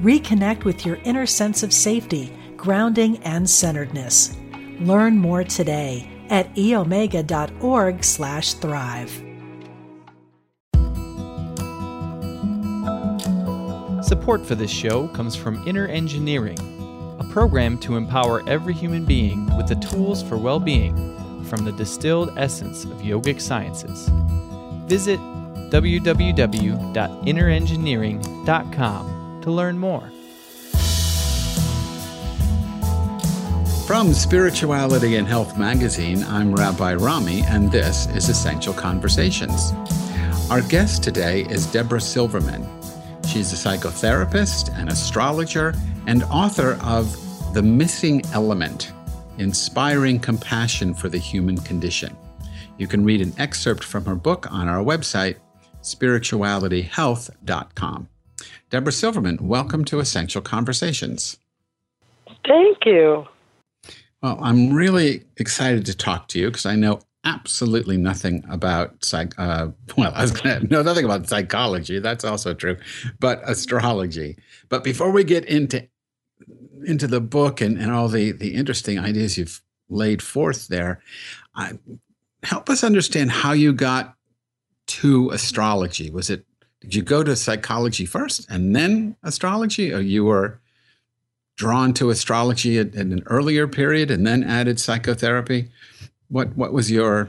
Reconnect with your inner sense of safety, grounding, and centeredness. Learn more today at eomega.org slash thrive. Support for this show comes from Inner Engineering, a program to empower every human being with the tools for well being from the distilled essence of yogic sciences. Visit www.innerengineering.com to learn more. From Spirituality and Health magazine, I'm Rabbi Rami, and this is Essential Conversations. Our guest today is Debra Silverman. She's a psychotherapist, an astrologer, and author of The Missing Element Inspiring Compassion for the Human Condition. You can read an excerpt from her book on our website, spiritualityhealth.com. Debra Silverman, welcome to Essential Conversations. Thank you. Well, I'm really excited to talk to you because I know absolutely nothing about psych. Uh, well, I was going to know nothing about psychology. That's also true, but astrology. But before we get into into the book and, and all the the interesting ideas you've laid forth there, I, help us understand how you got to astrology. Was it did you go to psychology first and then astrology, or you were drawn to astrology at, at an earlier period and then added psychotherapy? What what was your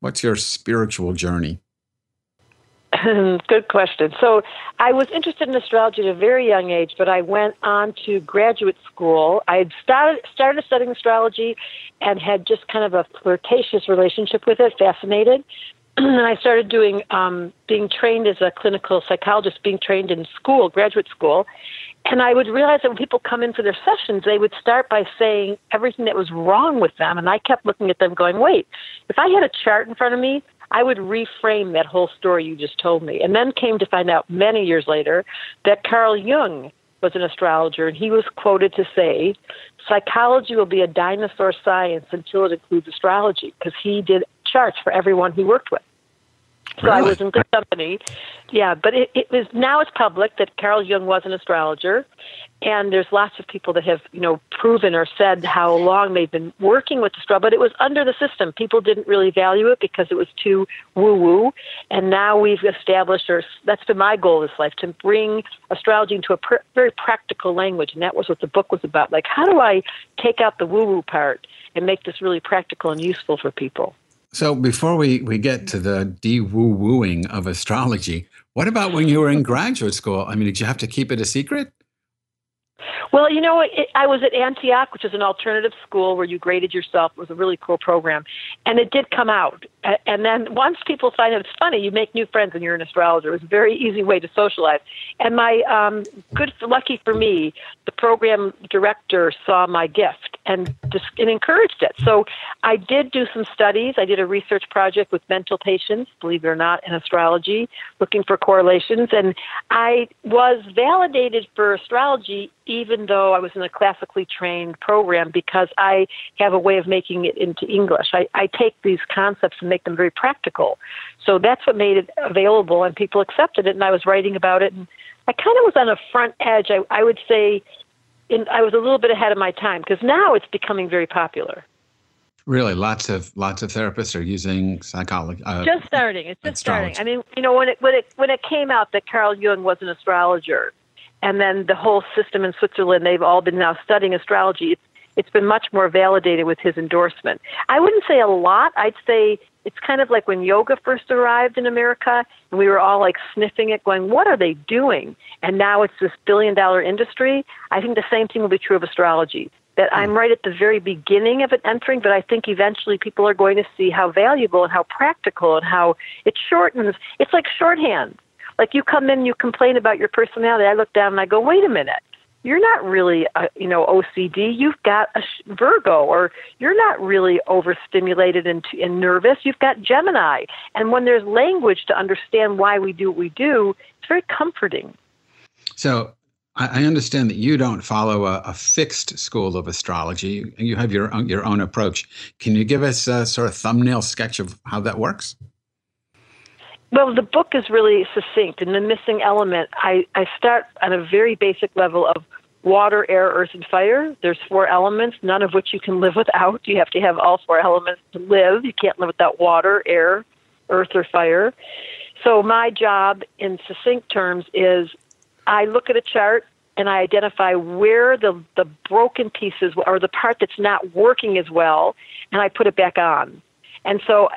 what's your spiritual journey? Good question. So I was interested in astrology at a very young age, but I went on to graduate school. I had started started studying astrology and had just kind of a flirtatious relationship with it, fascinated. and I started doing um, being trained as a clinical psychologist, being trained in school, graduate school. And I would realize that when people come in for their sessions, they would start by saying everything that was wrong with them. And I kept looking at them going, wait, if I had a chart in front of me, I would reframe that whole story you just told me. And then came to find out many years later that Carl Jung was an astrologer, and he was quoted to say, Psychology will be a dinosaur science until it includes astrology, because he did charts for everyone he worked with. So Really? I was in good company. Yeah, but it, it was now it's public that Carl Jung was an astrologer, and there's lots of people that have you know proven or said how long they've been working with astrology. But it was under the system. People didn't really value it because it was too woo woo, and now we've established, or that's been my goal this life, to bring astrology into a pr- very practical language, and that was what the book was about. Like, how do I take out the woo woo part and make this really practical and useful for people? So before we, we get to the de woo wooing of astrology, what about when you were in graduate school? I mean, did you have to keep it a secret? Well, you know, it, I was at Antioch, which is an alternative school where you graded yourself. It was a really cool program, and it did come out. And then once people find out, it's funny. You make new friends and you're an astrologer. It was a very easy way to socialize. And my um, good, lucky for me, the program director saw my gift and just and encouraged it. So I did do some studies. I did a research project with mental patients, believe it or not, in astrology, looking for correlations. And I was validated for astrology even though I was in a classically trained program because I have a way of making it into English. I, I take these concepts and make them very practical. So that's what made it available, and people accepted it. And I was writing about it, and I kind of was on a front edge. I, I would say in, I was a little bit ahead of my time because now it's becoming very popular. Really, lots of lots of therapists are using psychology. Uh, just starting. It's just astrology. starting. I mean, you know, when it when it when it came out that Carl Jung was an astrologer, and then the whole system in Switzerland, they've all been now studying astrology. It's it's been much more validated with his endorsement. I wouldn't say a lot. I'd say it's kind of like when yoga first arrived in America, and we were all like sniffing it, going, "What are they doing?" And now it's this billion-dollar industry. I think the same thing will be true of astrology. That I'm hmm. right at the very beginning of it entering, but I think eventually people are going to see how valuable and how practical and how it shortens. It's like shorthand. Like you come in, and you complain about your personality. I look down and I go, wait a minute. You're not really, a, you know, OCD. You've got a Virgo, or you're not really overstimulated and, and nervous. You've got Gemini. And when there's language to understand why we do what we do, it's very comforting. So I understand that you don't follow a, a, fixed school of astrology. And you have your own, your own approach. Can you give us a sort of thumbnail sketch of how that works? Well, the book is really succinct. In the missing element, I, I start on a very basic level of water, air, earth, and fire. There's four elements, none of which you can live without. You have to have all four elements to live. You can't live without water, air, earth, or fire. So my job, in succinct terms, is I look at a chart and I identify where the, the broken pieces or the part that's not working as well, and I put it back on. And so,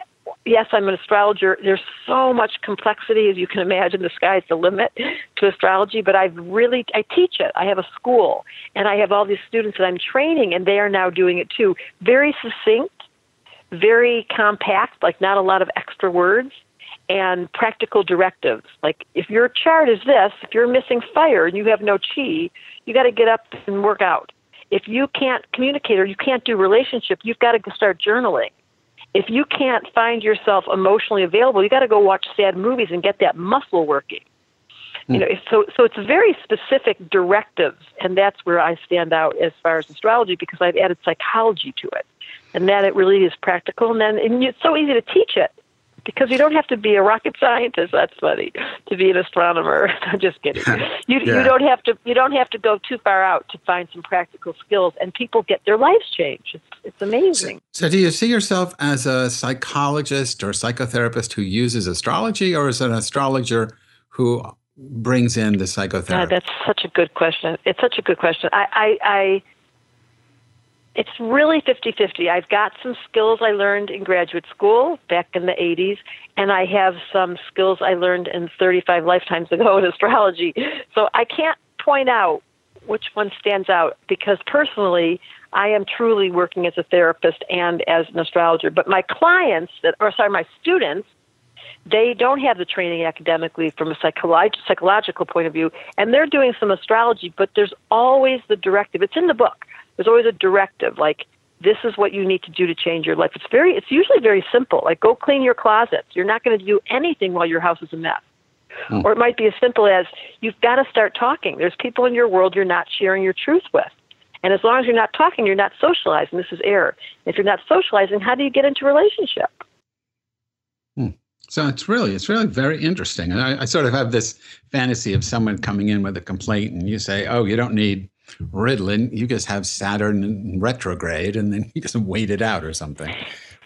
yes, I'm an astrologer. There's so much complexity, as you can imagine. The sky's the limit to astrology, but I've really, I teach it. I have a school, and I have all these students that I'm training, and they are now doing it too. Very succinct, very compact, like not a lot of extra words and practical directives. Like if your chart is this, if you're missing fire and you have no chi, you got to get up and work out. If you can't communicate or you can't do relationship, you've got to start journaling. If you can't find yourself emotionally available, you got to go watch sad movies and get that muscle working. Mm. You know, so so it's very specific directives, and that's where I stand out as far as astrology because I've added psychology to it, and that it really is practical. And then and it's so easy to teach it because you don't have to be a rocket scientist. That's funny to be an astronomer. I'm just kidding. You yeah. you don't have to you don't have to go too far out to find some practical skills, and people get their lives changed. It's, it's amazing. So, so, do you see yourself as a psychologist or psychotherapist who uses astrology, or as an astrologer who brings in the psychotherapy? that's such a good question. It's such a good question. I, I, I it's really 50 50. I've got some skills I learned in graduate school back in the 80s, and I have some skills I learned in 35 lifetimes ago in astrology. So I can't point out which one stands out because personally, I am truly working as a therapist and as an astrologer. But my clients, that, or sorry, my students, they don't have the training academically from a psycholo- psychological point of view, and they're doing some astrology, but there's always the directive. It's in the book there's always a directive like this is what you need to do to change your life. It's very it's usually very simple. Like go clean your closets. You're not going to do anything while your house is a mess. Hmm. Or it might be as simple as you've got to start talking. There's people in your world you're not sharing your truth with. And as long as you're not talking, you're not socializing. This is error. If you're not socializing, how do you get into relationship? Hmm. So it's really, it's really very interesting. And I, I, sort of have this fantasy of someone coming in with a complaint, and you say, "Oh, you don't need Ritalin, you just have Saturn retrograde, and then you just wait it out or something.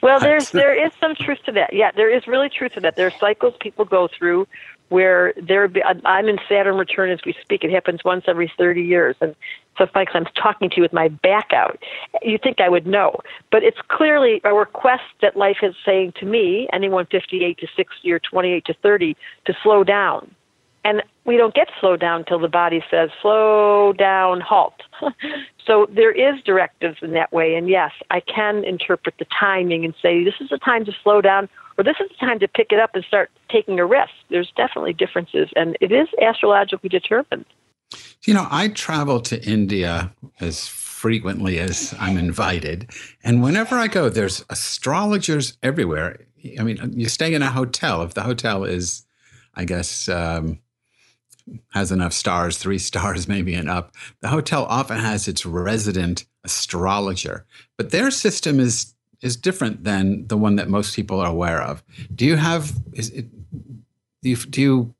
Well, there's there is some truth to that. Yeah, there is really truth to that. There are cycles people go through where there. be, I'm in Saturn return as we speak. It happens once every 30 years, and so it's like I'm talking to you with my back out. You think I would know, but it's clearly a request that life is saying to me, anyone 58 to 60 or 28 to 30, to slow down and we don't get slowed down until the body says slow down halt. So there is directives in that way. And yes i can interpret the timing and say this is the time to slow down or this is the time to pick it up and start taking a risk there's definitely differences and it is astrologically determined. You know i travel to india as frequently as i'm invited. And whenever i go there's astrologers everywhere. I mean you stay in a hotel. If the hotel is I guess um, has enough stars, three stars maybe and up. The hotel often has its resident astrologer, but their system is is different than the one that most people are aware of. Do you have is it, do you, do you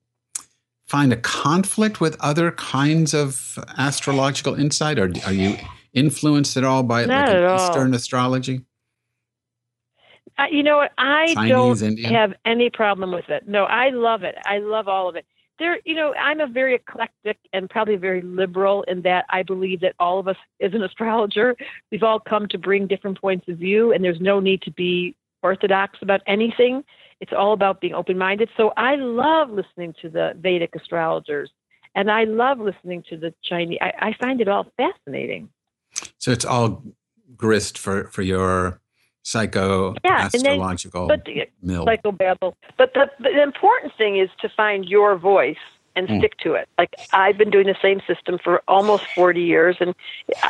find a conflict with other kinds of astrological insight, or are you influenced at all by Not like Eastern astrology? Uh, you know what? I Chinese, don't Indian? have any problem with it. No, I love it. I love all of it there, you know, I'm a very eclectic and probably very liberal in that I believe that all of us, as an astrologer, we've all come to bring different points of view, and there's no need to be orthodox about anything. It's all about being open minded. So I love listening to the Vedic astrologers, and I love listening to the Chinese. I, I find it all fascinating. So it's all grist for for your psycho Yeah, and then- astrological but the- mill. psychobabble. But the, the important thing is to find your voice and Mm. stick to it. Like I've been doing the same system for almost 40 years, and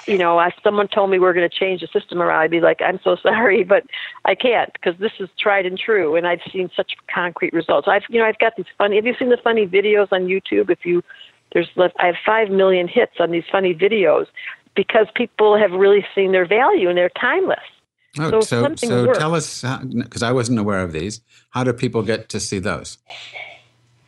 you know, if someone told me we're going to change the system around, I'd be like, I'm so sorry, but I can't because this is tried and true, and I've seen such concrete results. I've, you know, I've got these funny. Have you seen the funny videos on YouTube? If you there's left, I have five million hits on these funny videos because people have really seen their value and they're timeless. Oh, so so so tell us because I wasn't aware of these. How do people get to see those?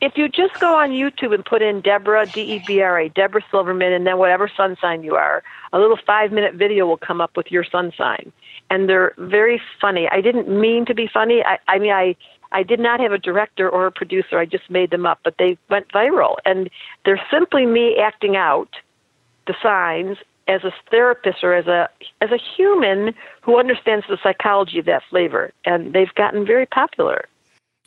if you just go on YouTube and put in Debra D E B R A Debra Silverman and then whatever sun sign you are, a little five minute video will come up with your sun sign, and they're very funny. I didn't mean to be funny. I, I mean I. I did not have a director or a producer. I just made them up, but they went viral. And they're simply me acting out the signs as a therapist or as a as a human who understands the psychology of that flavor. And they've gotten very popular.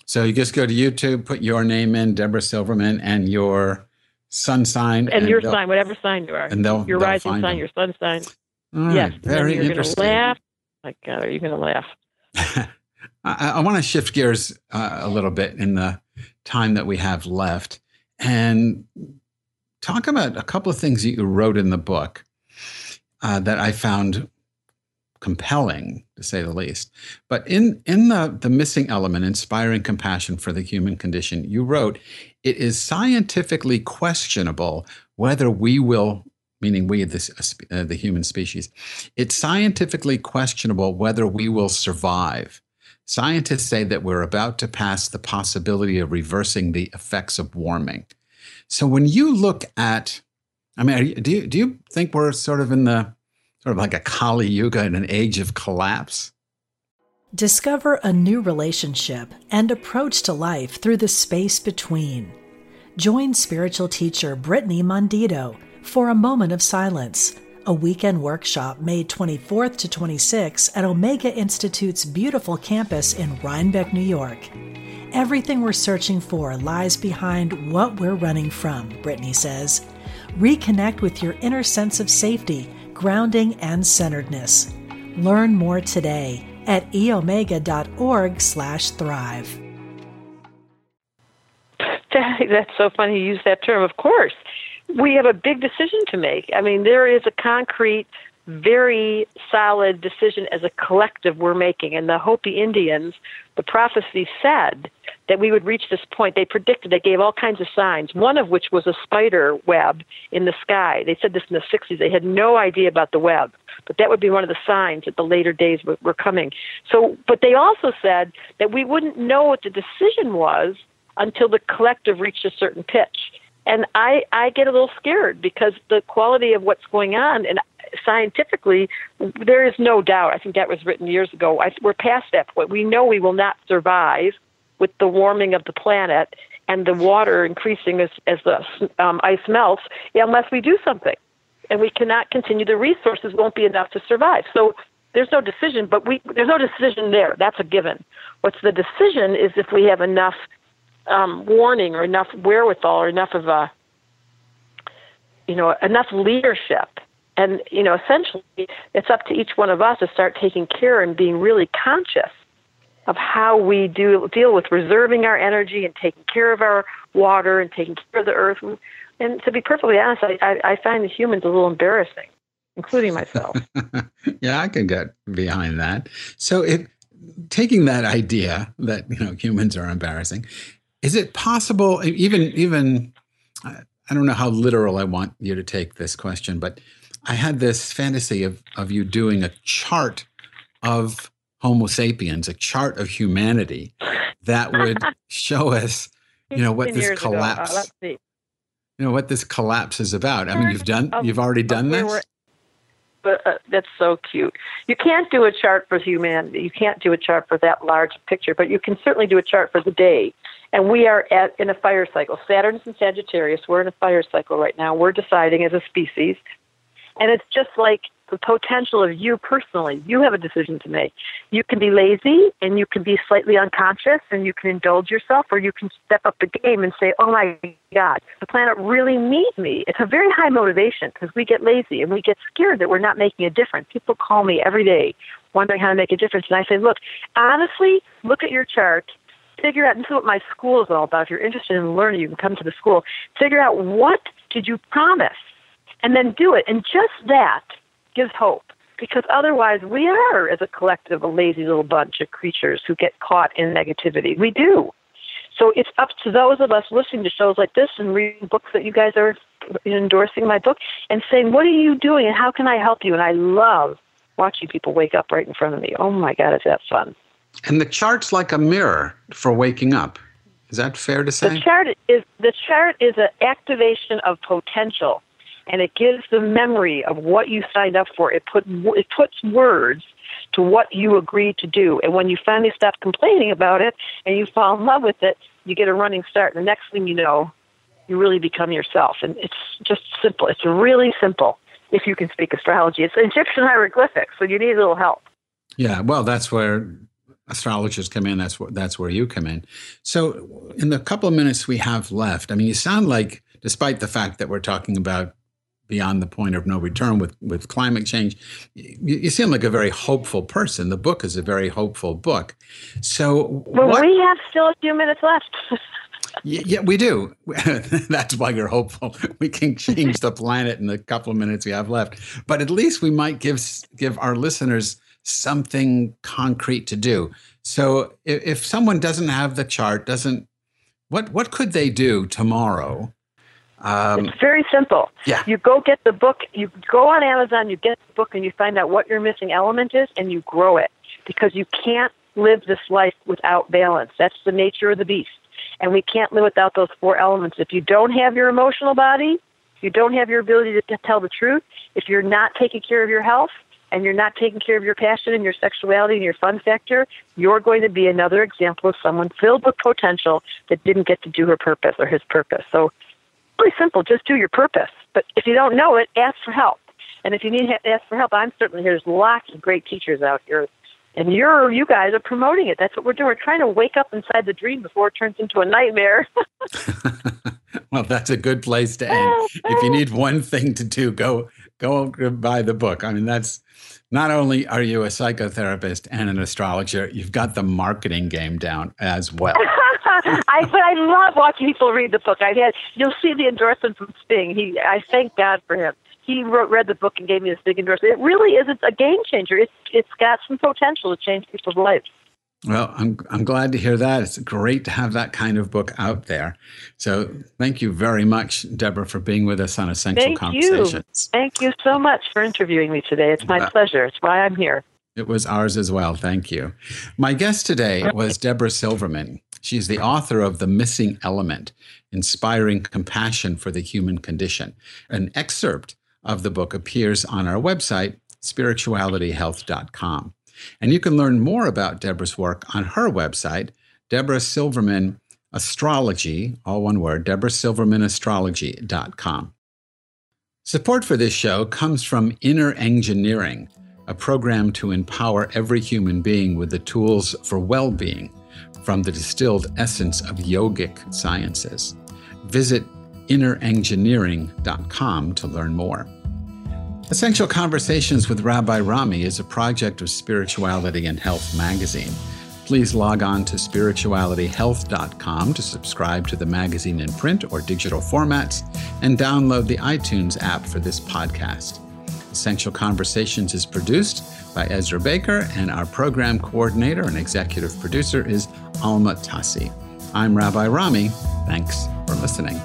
So you just go to YouTube, put your name in, Debra Silverman, and your sun sign, And, your sign, whatever sign you are. and they'll your they'll rising sign, them. your sun sign. All yes. and very you're interesting. Gonna laugh. My God, are you going to laugh? I, I want to shift gears uh, a little bit in the time that we have left and talk about a couple of things that you wrote in the book uh, that I found compelling, to say the least. But in in the the missing element, inspiring compassion for the human condition, you wrote, "It is scientifically questionable whether we will." Meaning we, this, uh, the human species, it's scientifically questionable whether we will survive. Scientists say that we're about to pass the possibility of reversing the effects of warming. So when you look at, I mean, you, do you do you think we're sort of in the sort of like a Kali Yuga in an age of collapse? Discover a new relationship and approach to life through the space between. Join spiritual teacher Brittany Mondito for a moment of silence, a weekend workshop May 24th to 26th at Omega Institute's beautiful campus in Rhinebeck, New York. Everything we're searching for lies behind what we're running from, Brittany says. Reconnect with your inner sense of safety, grounding, and centeredness. Learn more today at eomega.org/thrive. That's so funny you use that term. Of course, we have a big decision to make. I mean, there is a concrete, very solid decision as a collective we're making. And the Hopi Indians, the prophecy said that we would reach this point. They predicted, they gave all kinds of signs, one of which was a spider web in the sky. They said this in the 60s. They had no idea about the web, but that would be one of the signs that the later days were, were coming. So, but they also said that we wouldn't know what the decision was until the collective reached a certain pitch. And I, I get a little scared because the quality of what's going on, and scientifically, there is no doubt. I think that was written years ago. I, we're past that point. We know we will not survive with the warming of the planet and the water increasing as, as the um, ice melts unless we do something. And we cannot continue. The resources won't be enough to survive. So there's no decision, but we there's no decision there. That's a given. What's the decision is if we have enough um, warning or enough wherewithal or enough of a you know enough leadership and you know essentially it's up to each one of us to start taking care and being really conscious of how we do deal with reserving our energy and taking care of our water and taking care of the earth and to be perfectly honest i i, I find the humans a little embarrassing including myself yeah, I can get behind that. So, if taking that idea that you know humans are embarrassing, is it possible? Even even I I don't know how literal I want you to take this question, but I had this fantasy of of you doing a chart of Homo sapiens, a chart of humanity that would show us, you know, what this years ago. Uh, collapse, you know, what this collapse is about. I mean, you've done, you've already done this. we're- But uh, that's so cute. You can't do a chart for humanity. You can't do a chart for that large picture, but you can certainly do a chart for the day. And we are at in a fire cycle. Saturn's in Sagittarius. We're in a fire cycle right now. We're deciding as a species, and it's just like the potential of you personally. You have a decision to make. You can be lazy and you can be slightly unconscious and you can indulge yourself, or you can step up the game and say, "Oh my God, the planet really needs me." It's a very high motivation because we get lazy and we get scared that we're not making a difference. People call me every day wondering how to make a difference. And I say, look, honestly, look at your chart. Figure out, this is what my school is all about. If you're interested in learning, you can come to the school. Figure out what did you promise and then do it. And just that gives hope because otherwise we are, as a collective, a lazy little bunch of creatures who get caught in negativity. We do. So it's up to those of us listening to shows like this and reading books that you guys are endorsing my book and saying, what are you doing and how can I help you? And I love watching people wake up right in front of me. Oh my God, is that fun? And the chart's like a mirror for waking up. Is that fair to say? The chart is the chart is an activation of potential, and it gives the memory of what you signed up for. It put it puts words to what you agreed to do, and when you finally stop complaining about it and you fall in love with it, you get a running start. And the next thing you know, you really become yourself, and it's just simple. It's really simple if you can speak astrology. It's Egyptian hieroglyphics, so you need a little help. Yeah, well, that's where astrologers come in. That's where that's where you come in. So, in the couple of minutes we have left, I mean, you sound like, despite the fact that we're talking about beyond the point of no return with with climate change, you, you seem like a very hopeful person. The book is a very hopeful book. So, well, what, we have still a few minutes left. Yeah, we do. That's why you're hopeful. We can change the planet in the couple of minutes we have left. But at least we might give give our listeners something concrete to do. So if, if someone doesn't have the chart, doesn't what what could they do tomorrow? Um, it's very simple. Yeah. You go get the book. You go on Amazon. You get the book, and you find out what your missing element is, and you grow it because you can't live this life without balance. That's the nature of the beast. And we can't live without those four elements. If you don't have your emotional body, if you don't have your ability to, to tell the truth, if you're not taking care of your health, and you're not taking care of your passion and your sexuality and your fun factor, you're going to be another example of someone filled with potential that didn't get to do her purpose or his purpose. So, really simple, just do your purpose. But if you don't know it, ask for help. And if you need to ask for help, I'm certainly here. There's lots of great teachers out here and you're you guys are promoting it. That's what we're doing. We're trying to wake up inside the dream before it turns into a nightmare. well, that's a good place to end. if you need one thing to do, go go buy the book. I mean, that's not only are you a psychotherapist and an astrologer, you've got the marketing game down as well. I but I love watching people read the book. I had you'll see the endorsement from Sting. He I thank God for him he wrote, read the book and gave me this big endorsement. It really is a game changer. It's it's got some potential to change people's lives. Well, I'm I'm glad to hear that. It's great to have that kind of book out there. So thank you very much, Debra, for being with us on Essential thank Conversations. You. Thank you so much for interviewing me today. It's my uh, pleasure. It's why I'm here. It was ours as well. Thank you. My guest today was Debra Silverman. She's the author of The Missing Element Inspiring Compassion for the Human Condition, an excerpt of the book appears on our website, spiritualityhealth.com. And you can learn more about Debra's work on her website, Debra Silverman Astrology, all one word, debrasilvermanastrology.com. Support for this show comes from Inner Engineering, a program to empower every human being with the tools for well being from the distilled essence of yogic sciences. Visit innerengineering.com to learn more. Essential Conversations with Rabbi Rami is a project of Spirituality and Health magazine. Please log on to spiritualityhealth.com to subscribe to the magazine in print or digital formats and download the iTunes app for this podcast. Essential Conversations is produced by Ezra Baker, and our program coordinator and executive producer is Alma Tassi. I'm Rabbi Rami. Thanks for listening.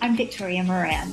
I'm Victoria Moran.